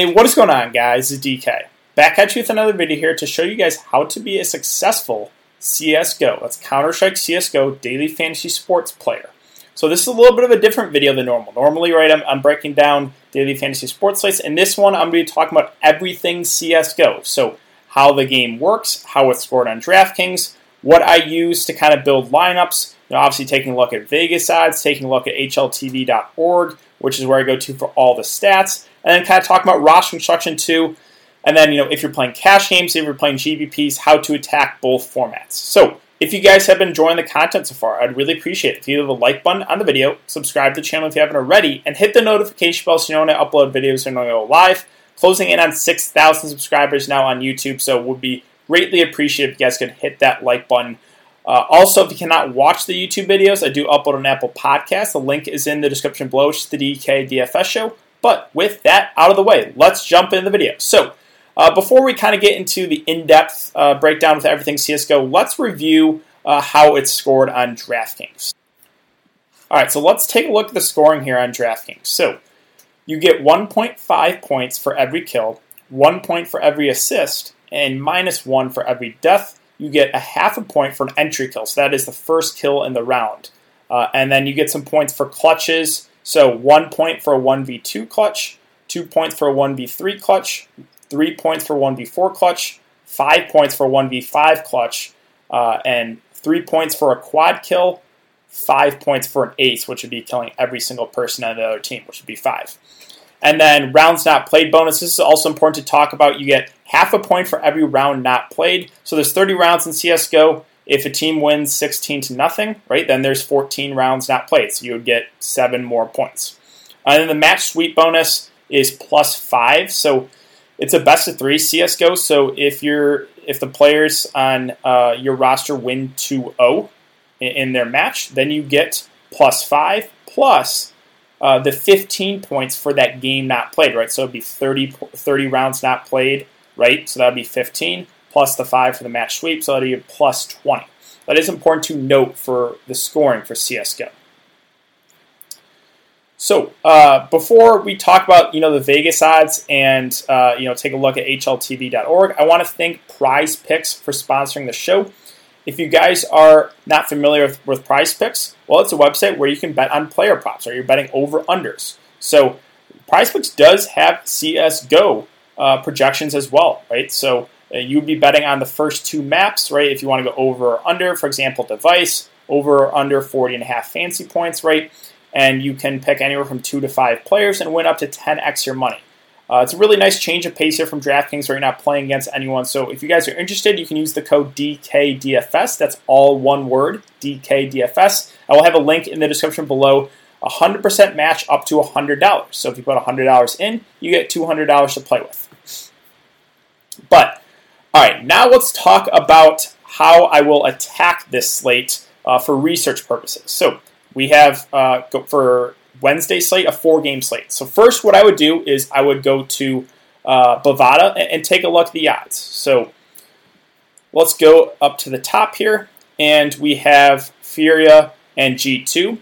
Hey, what is going on, guys? It's DK. Back at you with another video here to show you guys how to be a successful CSGO. That's Counter Strike CSGO daily fantasy sports player. So this is a little bit of a different video than normal. Normally, right, I'm, I'm breaking down daily fantasy sports slates. In this one, I'm going to be talking about everything CSGO. So how the game works, how it's scored on DraftKings, what I use to kind of build lineups. You know, obviously, taking a look at Vegas odds, taking a look at HLTV.org, which is where I go to for all the stats and then kind of talk about roster construction too. And then, you know, if you're playing cash games, if you're playing GPPs, how to attack both formats. So, if you guys have been enjoying the content so far, I'd really appreciate it if you hit the like button on the video, subscribe to the channel if you haven't already, and hit the notification bell so you know when I upload videos and when I go live. Closing in on 6,000 subscribers now on YouTube, so would be greatly appreciated if you guys could hit that like button. Uh, also, if you cannot watch the YouTube videos, I do upload an Apple Podcast. The link is in the description below, is the DK DFS show. But with that out of the way, let's jump into the video. So, uh, before we kind of get into the in depth uh, breakdown with everything CSGO, let's review uh, how it's scored on DraftKings. All right, so let's take a look at the scoring here on DraftKings. So, you get 1.5 points for every kill, 1 point for every assist, and minus 1 for every death. You get a half a point for an entry kill, so that is the first kill in the round. Uh, and then you get some points for clutches, so one point for a 1v2 clutch, two points for a 1v3 clutch, three points for a 1v4 clutch, five points for a 1v5 clutch, uh, and three points for a quad kill, five points for an ace, which would be killing every single person on the other team, which would be five. And then rounds not played bonus. This is also important to talk about. You get half a point for every round not played. So there's 30 rounds in CSGO. If a team wins 16 to nothing, right, then there's 14 rounds not played, so you would get seven more points. And then the match sweep bonus is plus five, so it's a best of three CS:GO. So if you're if the players on uh, your roster win 2-0 in, in their match, then you get plus five plus uh, the 15 points for that game not played, right? So it'd be 30, 30 rounds not played, right? So that would be 15 plus the 5 for the match sweep, so that'll be plus 20. That is important to note for the scoring for CSGO. So uh, before we talk about you know the Vegas odds and uh, you know take a look at HLTV.org, I want to thank Prize Picks for sponsoring the show. If you guys are not familiar with, with Prize Picks, well, it's a website where you can bet on player props or you're betting over unders. So Prize Picks does have CS:GO uh, projections as well, right? So you'd be betting on the first two maps, right? If you want to go over or under, for example, device, over or under 40 and a half fancy points, right? And you can pick anywhere from two to five players and win up to 10x your money. Uh, it's a really nice change of pace here from DraftKings where you're not playing against anyone. So if you guys are interested, you can use the code DKDFS. That's all one word, DKDFS. I will have a link in the description below. 100% match up to $100. So if you put $100 in, you get $200 to play with. But all right, now let's talk about how I will attack this slate uh, for research purposes. So we have uh, for Wednesday slate a four game slate. So first, what I would do is I would go to uh, Bovada and, and take a look at the odds. So let's go up to the top here, and we have Furia and G2.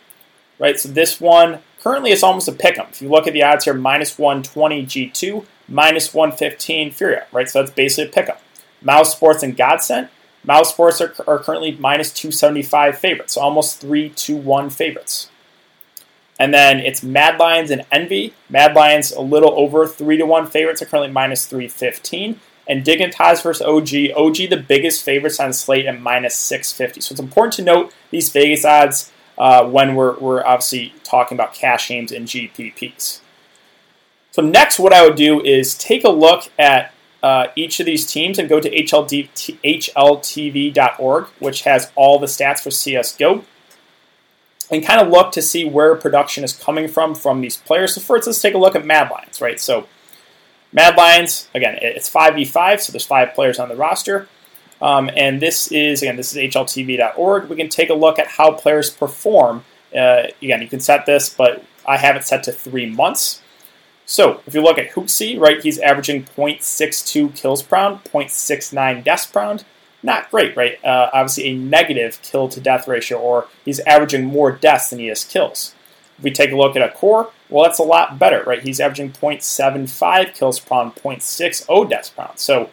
Right, so this one currently is almost a pick 'em. If you look at the odds here, minus 120 G2, minus 115 Furia. Right, so that's basically a pick 'em. Mousesports and Godsent. Mousesports are, are currently minus 275 favorites, so almost 3 to 1 favorites. And then it's Mad Lions and Envy. Mad Lions a little over 3 to 1 favorites are currently minus 315. And Dignitas versus OG. OG the biggest favorites on slate at minus 650. So it's important to note these Vegas odds uh, when we're, we're obviously talking about cash games and GPPs. So next, what I would do is take a look at uh, each of these teams and go to HLD, HLTV.org, which has all the stats for CSGO, and kind of look to see where production is coming from from these players. So first, let's take a look at Mad Lions, right? So Mad Lions, again, it's 5v5, so there's five players on the roster. Um, and this is, again, this is HLTV.org. We can take a look at how players perform. Uh, again, you can set this, but I have it set to three months. So if you look at HooXi, right, he's averaging 0.62 kills per round, 0.69 deaths per round. Not great, right? Uh, obviously, a negative kill to death ratio, or he's averaging more deaths than he has kills. If we take a look at acoR, well, that's a lot better, right? He's averaging 0.75 kills per round, 0.60 deaths per round. So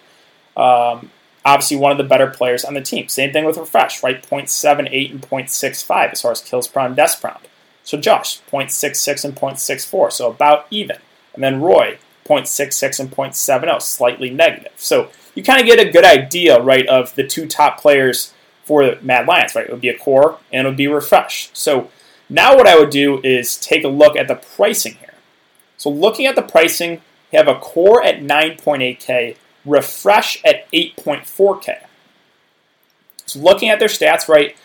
um, obviously one of the better players on the team. Same thing with Refrezh, right? 0.78 and 0.65 as far as kills per round, deaths per round. So sjuush, 0.66 and 0.64, so about even. And then roeJ, 0.66 and 0.70, slightly negative. So you kind of get a good idea, right, of the two top players for Mad Lions, right? It would be acoR and it would be refresh. So now what I would do is take a look at the pricing here. So looking at the pricing, you have acoR at 9.8K, refresh at 8.4K. So looking at their stats, right,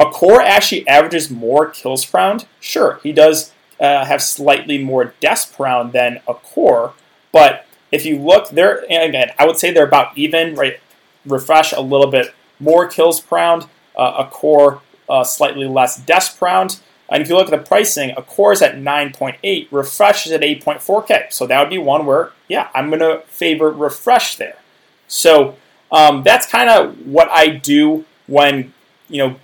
acoR actually averages more kills per round. Sure, he does uh, have slightly more per round than acoR, but if you look, they're again, I would say they're about even. Right, refresh a little bit more kills per round, uh, acoR uh, slightly less deaths per round. And if you look at the pricing, acoR is at 9.8, refresh is at 8.4K. So that would be one where, yeah, I'm going to favor refresh there. So um, that's kind of what I do when, you know,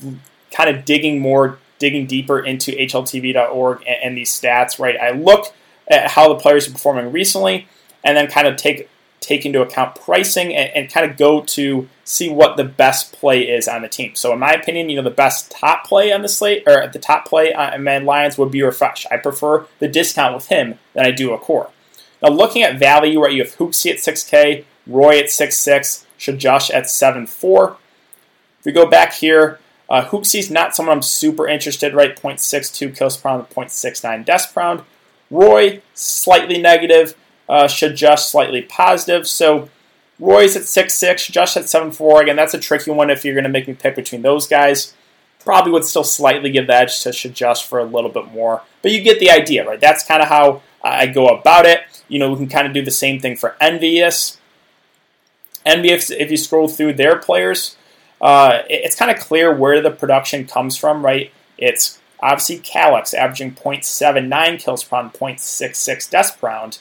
kind of digging more, digging deeper into HLTV.org and, and these stats, right? I look at how the players are performing recently and then kind of take take into account pricing and, and, kind of go to see what the best play is on the team. So, in my opinion, you know, the best top play on the slate or the top play on Mad Lions would be Refresh. I prefer the discount with him than I do acoR. Now, looking at value, right, you have HooXi at 6K, roeJ at 6'6, sjuush at 7'4. If we go back here, uh, HooXi's not someone I'm super interested, right? 0.62 kills per round, 0.69 deaths per round. roeJ, slightly negative uh, sjuush slightly positive. So roeJ's at 6'6, sjuush at 7'4. Again, that's a tricky one if you're going to make me pick between those guys. Probably would still slightly give the edge to sjuush for a little bit more. But you get the idea, right? That's kind of how I go about it. You know, we can kind of do the same thing for Envious. Envious, if you scroll through their players, uh, it's kind of clear where the production comes from, right? It's obviously Calyx averaging 0.79 kills per round, 0.66 deaths per round.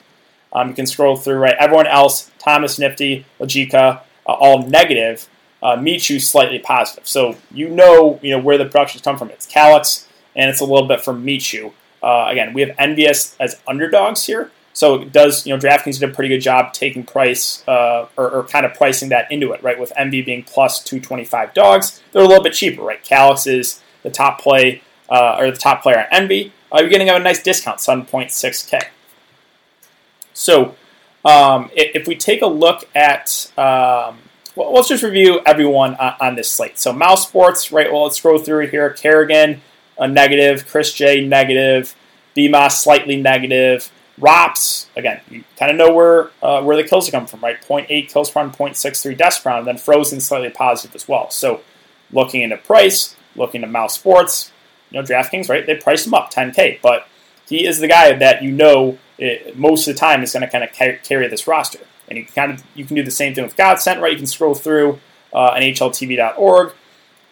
Um, you can scroll through, right? Everyone else, Thomas Nifty, Logika, uh, all negative. Uh, Michu slightly positive. So you know, you know where the productions come from. It's Calyx, and it's a little bit from Michu. Uh, again, we have Envious as underdogs here. So it does, you know, DraftKings did a pretty good job taking price uh, or, or, kind of pricing that into it, right? With Envy being plus 225 dogs, they're a little bit cheaper, right? Calyx is the top play uh, or the top player on Envy. Uh, you're getting a nice discount, 7.6K. So um, if we take a look at, um, well, let's just review everyone on, on, this slate. So Mouse Sports, right? Well, let's scroll through here. karrigan, a negative. chrisJ, negative. Bymas, slightly negative. Rops, again, you kind of know where uh, where the kills are coming from, right? 0.8 kills per round, 0.63 deaths per round, then Frozen slightly positive as well. So looking into price, looking at Mouse Sports, you know, DraftKings, right? They priced him up 10K, but he is the guy that you know it, most of the time is going to kind of carry this roster. And you can kind of you can do the same thing with Godsent, right? You can scroll through uh, NHLTV.org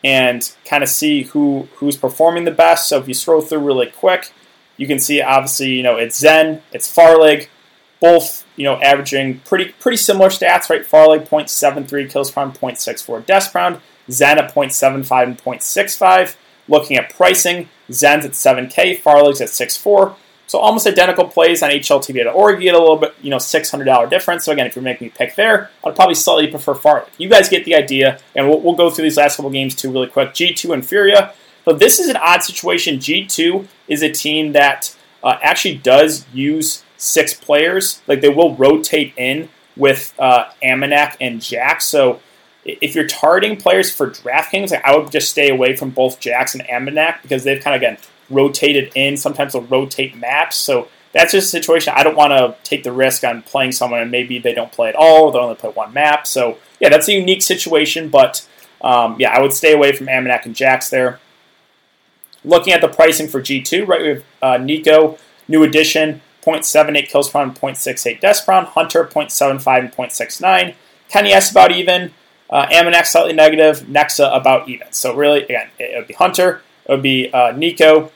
and kind of see who who's performing the best. So if you scroll through really quick, you can see obviously you know it's zehN, it's Farlig, both you know averaging pretty pretty similar stats, right? Farlig 0.73 kills per round, 0.64 deaths per round, zehN at 0.75 and 0.65. Looking at pricing, zehN's at 7K, Farlig's at 6.4. So almost identical plays on HLTV.org. You get a little bit, you know, $600 difference. So again, if you're making me pick there, I'd probably slightly prefer Farlig. You guys get the idea, and we'll, we'll go through these last couple games too really quick. G2 and Furia. So this is an odd situation. G2 is a team that uh, actually does use six players. Like they will rotate in with uh, AmaNEk and JaCkz. So if you're targeting players for DraftKings, like I would just stay away from both JaCkz and AmaNEk because they've kind of again rotated in. Sometimes they'll rotate maps. So that's just a situation I don't want to take the risk on playing someone and maybe they don't play at all, or they only play one map. So yeah, that's a unique situation, but um, yeah, I would stay away from AmaNEk and JaCkz there. Looking at the pricing for G2, right, we have uh, NiKo, new addition, 0.78 kills per round, 0.68 deaths per Hunter, 0.75 and 0.69. kennyS about even, uh, AmaNEk slightly negative, Nexa about even. So really, again, it would be Hunter, it would be uh, NiKo,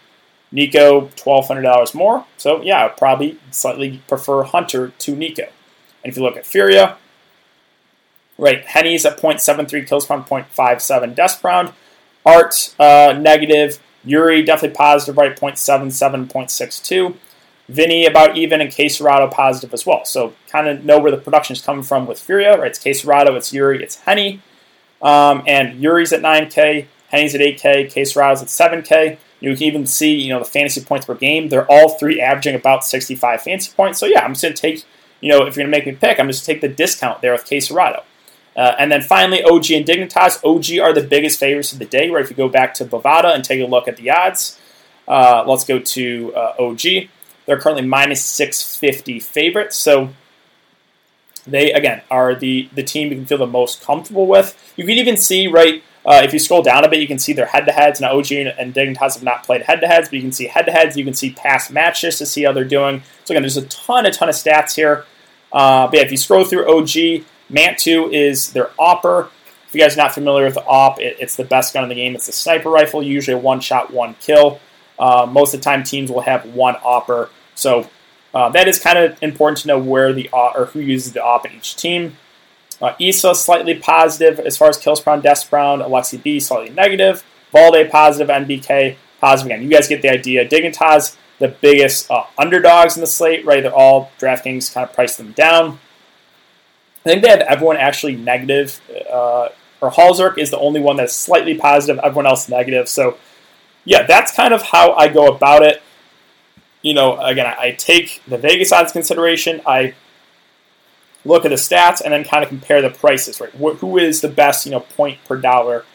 NiKo, $1,200 more. So, yeah, I would probably slightly prefer Hunter to NiKo. And if you look at Furia, right, Henny's at 0.73 kills per round, 0.57 deaths per round. Art, uh, negative. Eury definitely positive, right? 0.77, 0.62. Vinny about even, and KSCERATO positive as well. So kind of know where the production is coming from with Furia, right? It's it's yuurih, it's Henny. Um, and yuurih's at 9K, Henny's at 8K, KSCERATO's at 7K. You can even see, you know, the fantasy points per game. They're all three averaging about 65 fantasy points. So yeah, I'm just going to take, you know, if you're going to make me pick, I'm just going to take the discount there with K Serrato. Uh, and then finally, OG and Dignitas. OG are the biggest favorites of the day, right? If you go back to Bovada and take a look at the odds, uh, let's go to uh, OG. They're currently minus 650 favorites. So they, again, are the, the team you can feel the most comfortable with. You can even see, right, uh, if you scroll down a bit, you can see their head to heads. Now, OG and Dignitas have not played head to heads, but you can see head to heads. You can see past matches to see how they're doing. So, again, there's a ton, a ton of stats here. Uh, but yeah, if you scroll through OG, mantuu is their AWPer. If you guys are not familiar with the AWP, it, it's the best gun in the game. It's a sniper rifle, usually one shot, one kill. Uh, most of the time, teams will have one AWPer. So uh, that is kind of important to know where the or who uses the AWP in each team. Uh, ISSAA slightly positive as far as kills per round, deaths per round. Aleksib slightly negative. Valde positive, NBK positive again. You guys get the idea. Dignitas, the biggest uh, underdogs in the slate, right? They're all DraftKings kind of priced them down. I think they have everyone actually negative. Uh, or Halzerk is the only one that's slightly positive. Everyone else negative. So, yeah, that's kind of how I go about it. You know, again, I, take the Vegas odds consideration. I look at the stats and then kind of compare the prices. Right, who is the best, you know, point per dollar,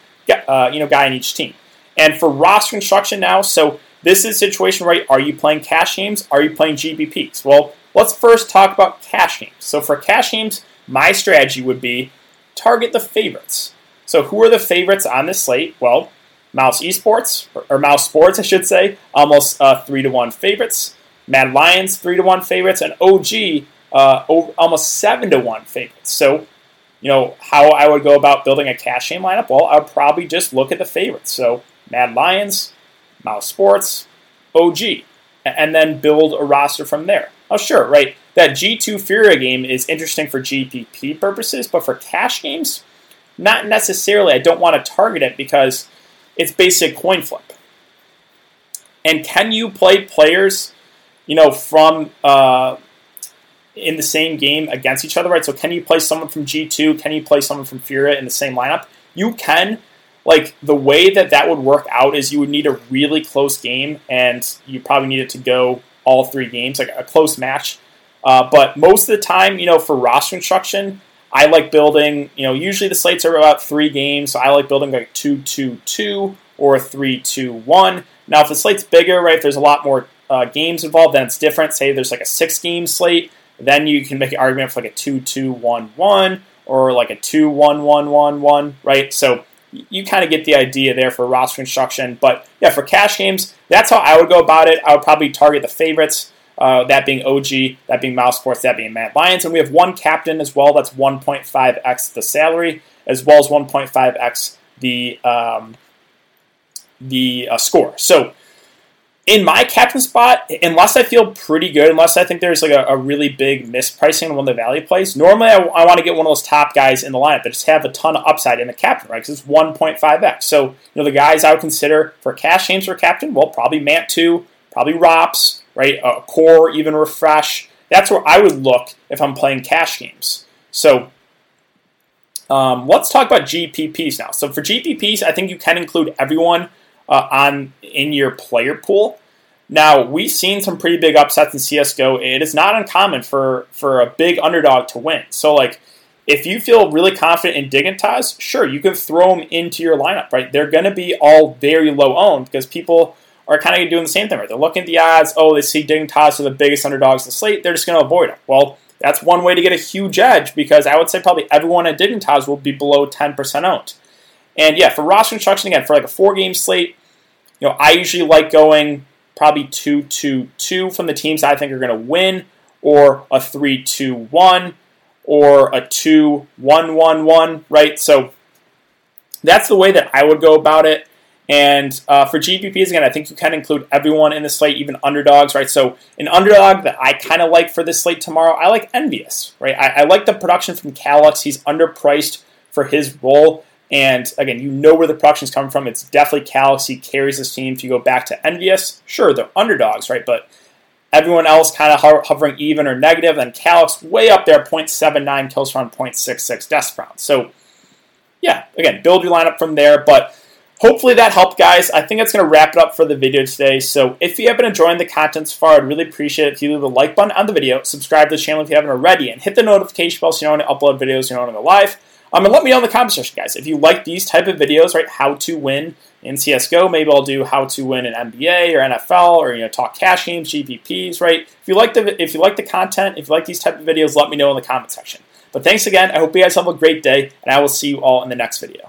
uh, you know, guy in each team. And for roster construction now, so this is a situation, right? Are you playing cash games? Are you playing GPPs? Well, let's first talk about cash games. So for cash games, my strategy would be target the favorites. So who are the favorites on this slate? Well, Mouse Esports or, Mouse Sports, I should say, almost uh, three to one favorites. Mad Lions three to one favorites, and OG uh, almost seven to one favorites. So, you know how I would go about building a cash game lineup? Well, I would probably just look at the favorites. So Mad Lions, Mouse Sports, OG, and then build a roster from there. Oh, sure, right that G2 Furia game is interesting for GPP purposes, but for cash games, not necessarily. I don't want to target it because it's basic coin flip. And can you play players, you know, from uh, in the same game against each other, right? So can you play someone from G2? Can you play someone from Furia in the same lineup? You can. Like the way that that would work out is you would need a really close game, and you probably need it to go all three games, like a close match uh, but most of the time, you know, for roster construction, I like building, you know, usually the slates are about three games, so I like building like 2 2 2 or 3 2 1. Now, if the slate's bigger, right, if there's a lot more uh, games involved, then it's different. Say there's like a six game slate, then you can make an argument for like a 2 2 1 1 or like a 2 1 1 1 1, right? So you kind of get the idea there for roster construction. But yeah, for cash games, that's how I would go about it. I would probably target the favorites uh, that being OG, that being Mouse Sports, that being Mad Lions. And we have one captain as well, that's 1.5x the salary, as well as 1.5x the, um, the uh, score. So in my captain spot, unless I feel pretty good, unless I think there's like a, a really big mispricing on one of the value plays, normally I, I want to get one of those top guys in the lineup that just have a ton of upside in the captain, right? Because it's 1.5x. So, you know, the guys I would consider for cash games for captain, well, probably mantuu, probably ropz, right? acoR, even refresh. That's where I would look if I'm playing cash games. So um, let's talk about GPPs now. So for GPPs, I think you can include everyone uh, on in your player pool. Now we've seen some pretty big upsets in CS:GO. It is not uncommon for for a big underdog to win. So like if you feel really confident in Dignitas, sure you can throw them into your lineup. Right, they're going to be all very low owned because people are kind of doing the same thing, right? They're looking at the odds. Oh, they see Dignitas are the biggest underdogs in the slate. They're just going to avoid them. Well, that's one way to get a huge edge because I would say probably everyone at Dignitas will be below 10% owned. And yeah, for roster construction, again, for like a four game slate, you know, I usually like going probably 2 2 2 from the teams I think are going to win, or a 3 2 1, or a 2 1 1 1, right? So that's the way that I would go about it. And uh, for GPPs, again, I think you can include everyone in the slate, even underdogs, right? So an underdog that I kind of like for this slate tomorrow, I like Envious, right? I, I like the production from Calyx. He's underpriced for his role. And again, you know where the production is coming from. It's definitely Calyx. He carries this team. If you go back to Envious, sure, they're underdogs, right? But everyone else kind of hovering even or negative. and Calyx way up there, 0.79 kills from 0.66 deaths round. So, yeah, again, build your lineup from there. But hopefully that helped, guys. I think that's going to wrap it up for the video today. So if you have been enjoying the content so far, I'd really appreciate it if you leave a like button on the video, subscribe to the channel if you haven't already, and hit the notification bell so you know when I upload videos, you know when I'm live. Um, and let me know in the comment section, guys, if you like these type of videos, right? How to win in CS:GO. Maybe I'll do how to win in NBA or NFL, or you know, talk cash games, GPPs, right? If you like the if you like the content, if you like these type of videos, let me know in the comment section. But thanks again. I hope you guys have a great day, and I will see you all in the next video.